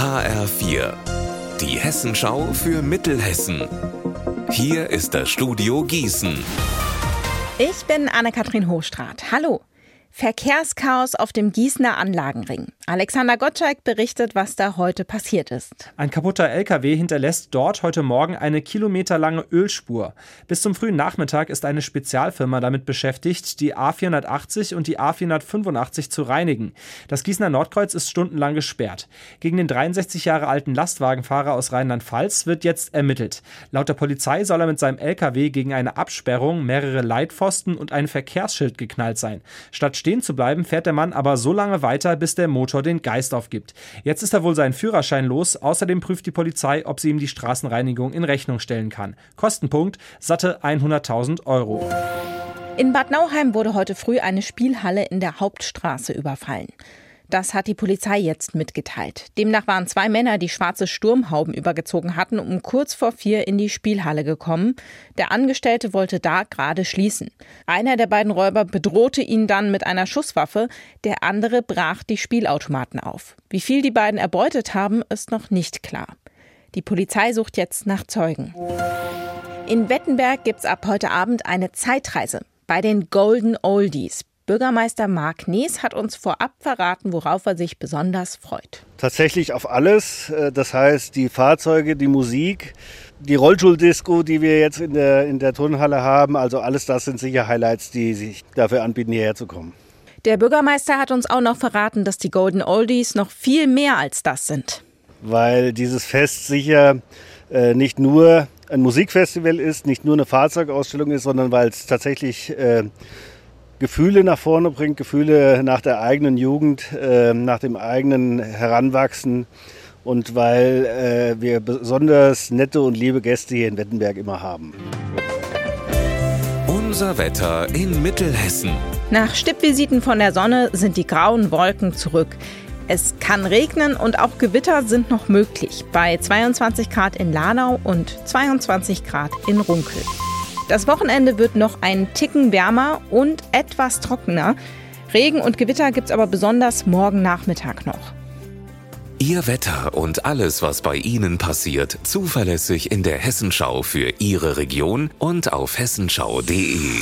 HR4, die Hessenschau für Mittelhessen. Hier ist das Studio Gießen. Ich bin Anne-Kathrin Hochstrat. Hallo. Verkehrschaos auf dem Gießener Anlagenring. Alexander Gottschalk berichtet, was da heute passiert ist. Ein kaputter LKW hinterlässt dort heute Morgen eine kilometerlange Ölspur. Bis zum frühen Nachmittag ist eine Spezialfirma damit beschäftigt, die A480 und die A485 zu reinigen. Das Gießener Nordkreuz ist stundenlang gesperrt. Gegen den 63 Jahre alten Lastwagenfahrer aus Rheinland-Pfalz wird jetzt ermittelt. Laut der Polizei soll er mit seinem LKW gegen eine Absperrung, mehrere Leitpfosten und ein Verkehrsschild geknallt sein. Statt stehen zu bleiben, fährt der Mann aber so lange weiter, bis der Motor den Geist aufgibt. Jetzt ist er wohl seinen Führerschein los. Außerdem prüft die Polizei, ob sie ihm die Straßenreinigung in Rechnung stellen kann. Kostenpunkt satte 100.000 Euro. In Bad Nauheim wurde heute früh eine Spielhalle in der Hauptstraße überfallen. Das hat die Polizei jetzt mitgeteilt. Demnach waren zwei Männer, die schwarze Sturmhauben übergezogen hatten, um kurz vor vier in die Spielhalle gekommen. Der Angestellte wollte da gerade schließen. Einer der beiden Räuber bedrohte ihn dann mit einer Schusswaffe, der andere brach die Spielautomaten auf. Wie viel die beiden erbeutet haben, ist noch nicht klar. Die Polizei sucht jetzt nach Zeugen. In Wettenberg gibt es ab heute Abend eine Zeitreise bei den Golden Oldies. Bürgermeister Marc Nees hat uns vorab verraten, worauf er sich besonders freut. Tatsächlich auf alles. Äh, das heißt, die Fahrzeuge, die Musik, die Rollstuhldisco, die wir jetzt in der, in der Turnhalle haben. Also alles das sind sicher Highlights, die sich dafür anbieten, hierher zu kommen. Der Bürgermeister hat uns auch noch verraten, dass die Golden Oldies noch viel mehr als das sind. Weil dieses Fest sicher äh, nicht nur ein Musikfestival ist, nicht nur eine Fahrzeugausstellung ist, sondern weil es tatsächlich äh, Gefühle nach vorne bringt, Gefühle nach der eigenen Jugend, äh, nach dem eigenen Heranwachsen und weil äh, wir besonders nette und liebe Gäste hier in Wettenberg immer haben. Unser Wetter in Mittelhessen. Nach Stippvisiten von der Sonne sind die grauen Wolken zurück. Es kann regnen und auch Gewitter sind noch möglich bei 22 Grad in Lanau und 22 Grad in Runkel. Das Wochenende wird noch einen Ticken wärmer und etwas trockener. Regen und Gewitter gibt es aber besonders morgen Nachmittag noch. Ihr Wetter und alles, was bei Ihnen passiert, zuverlässig in der Hessenschau für Ihre Region und auf hessenschau.de.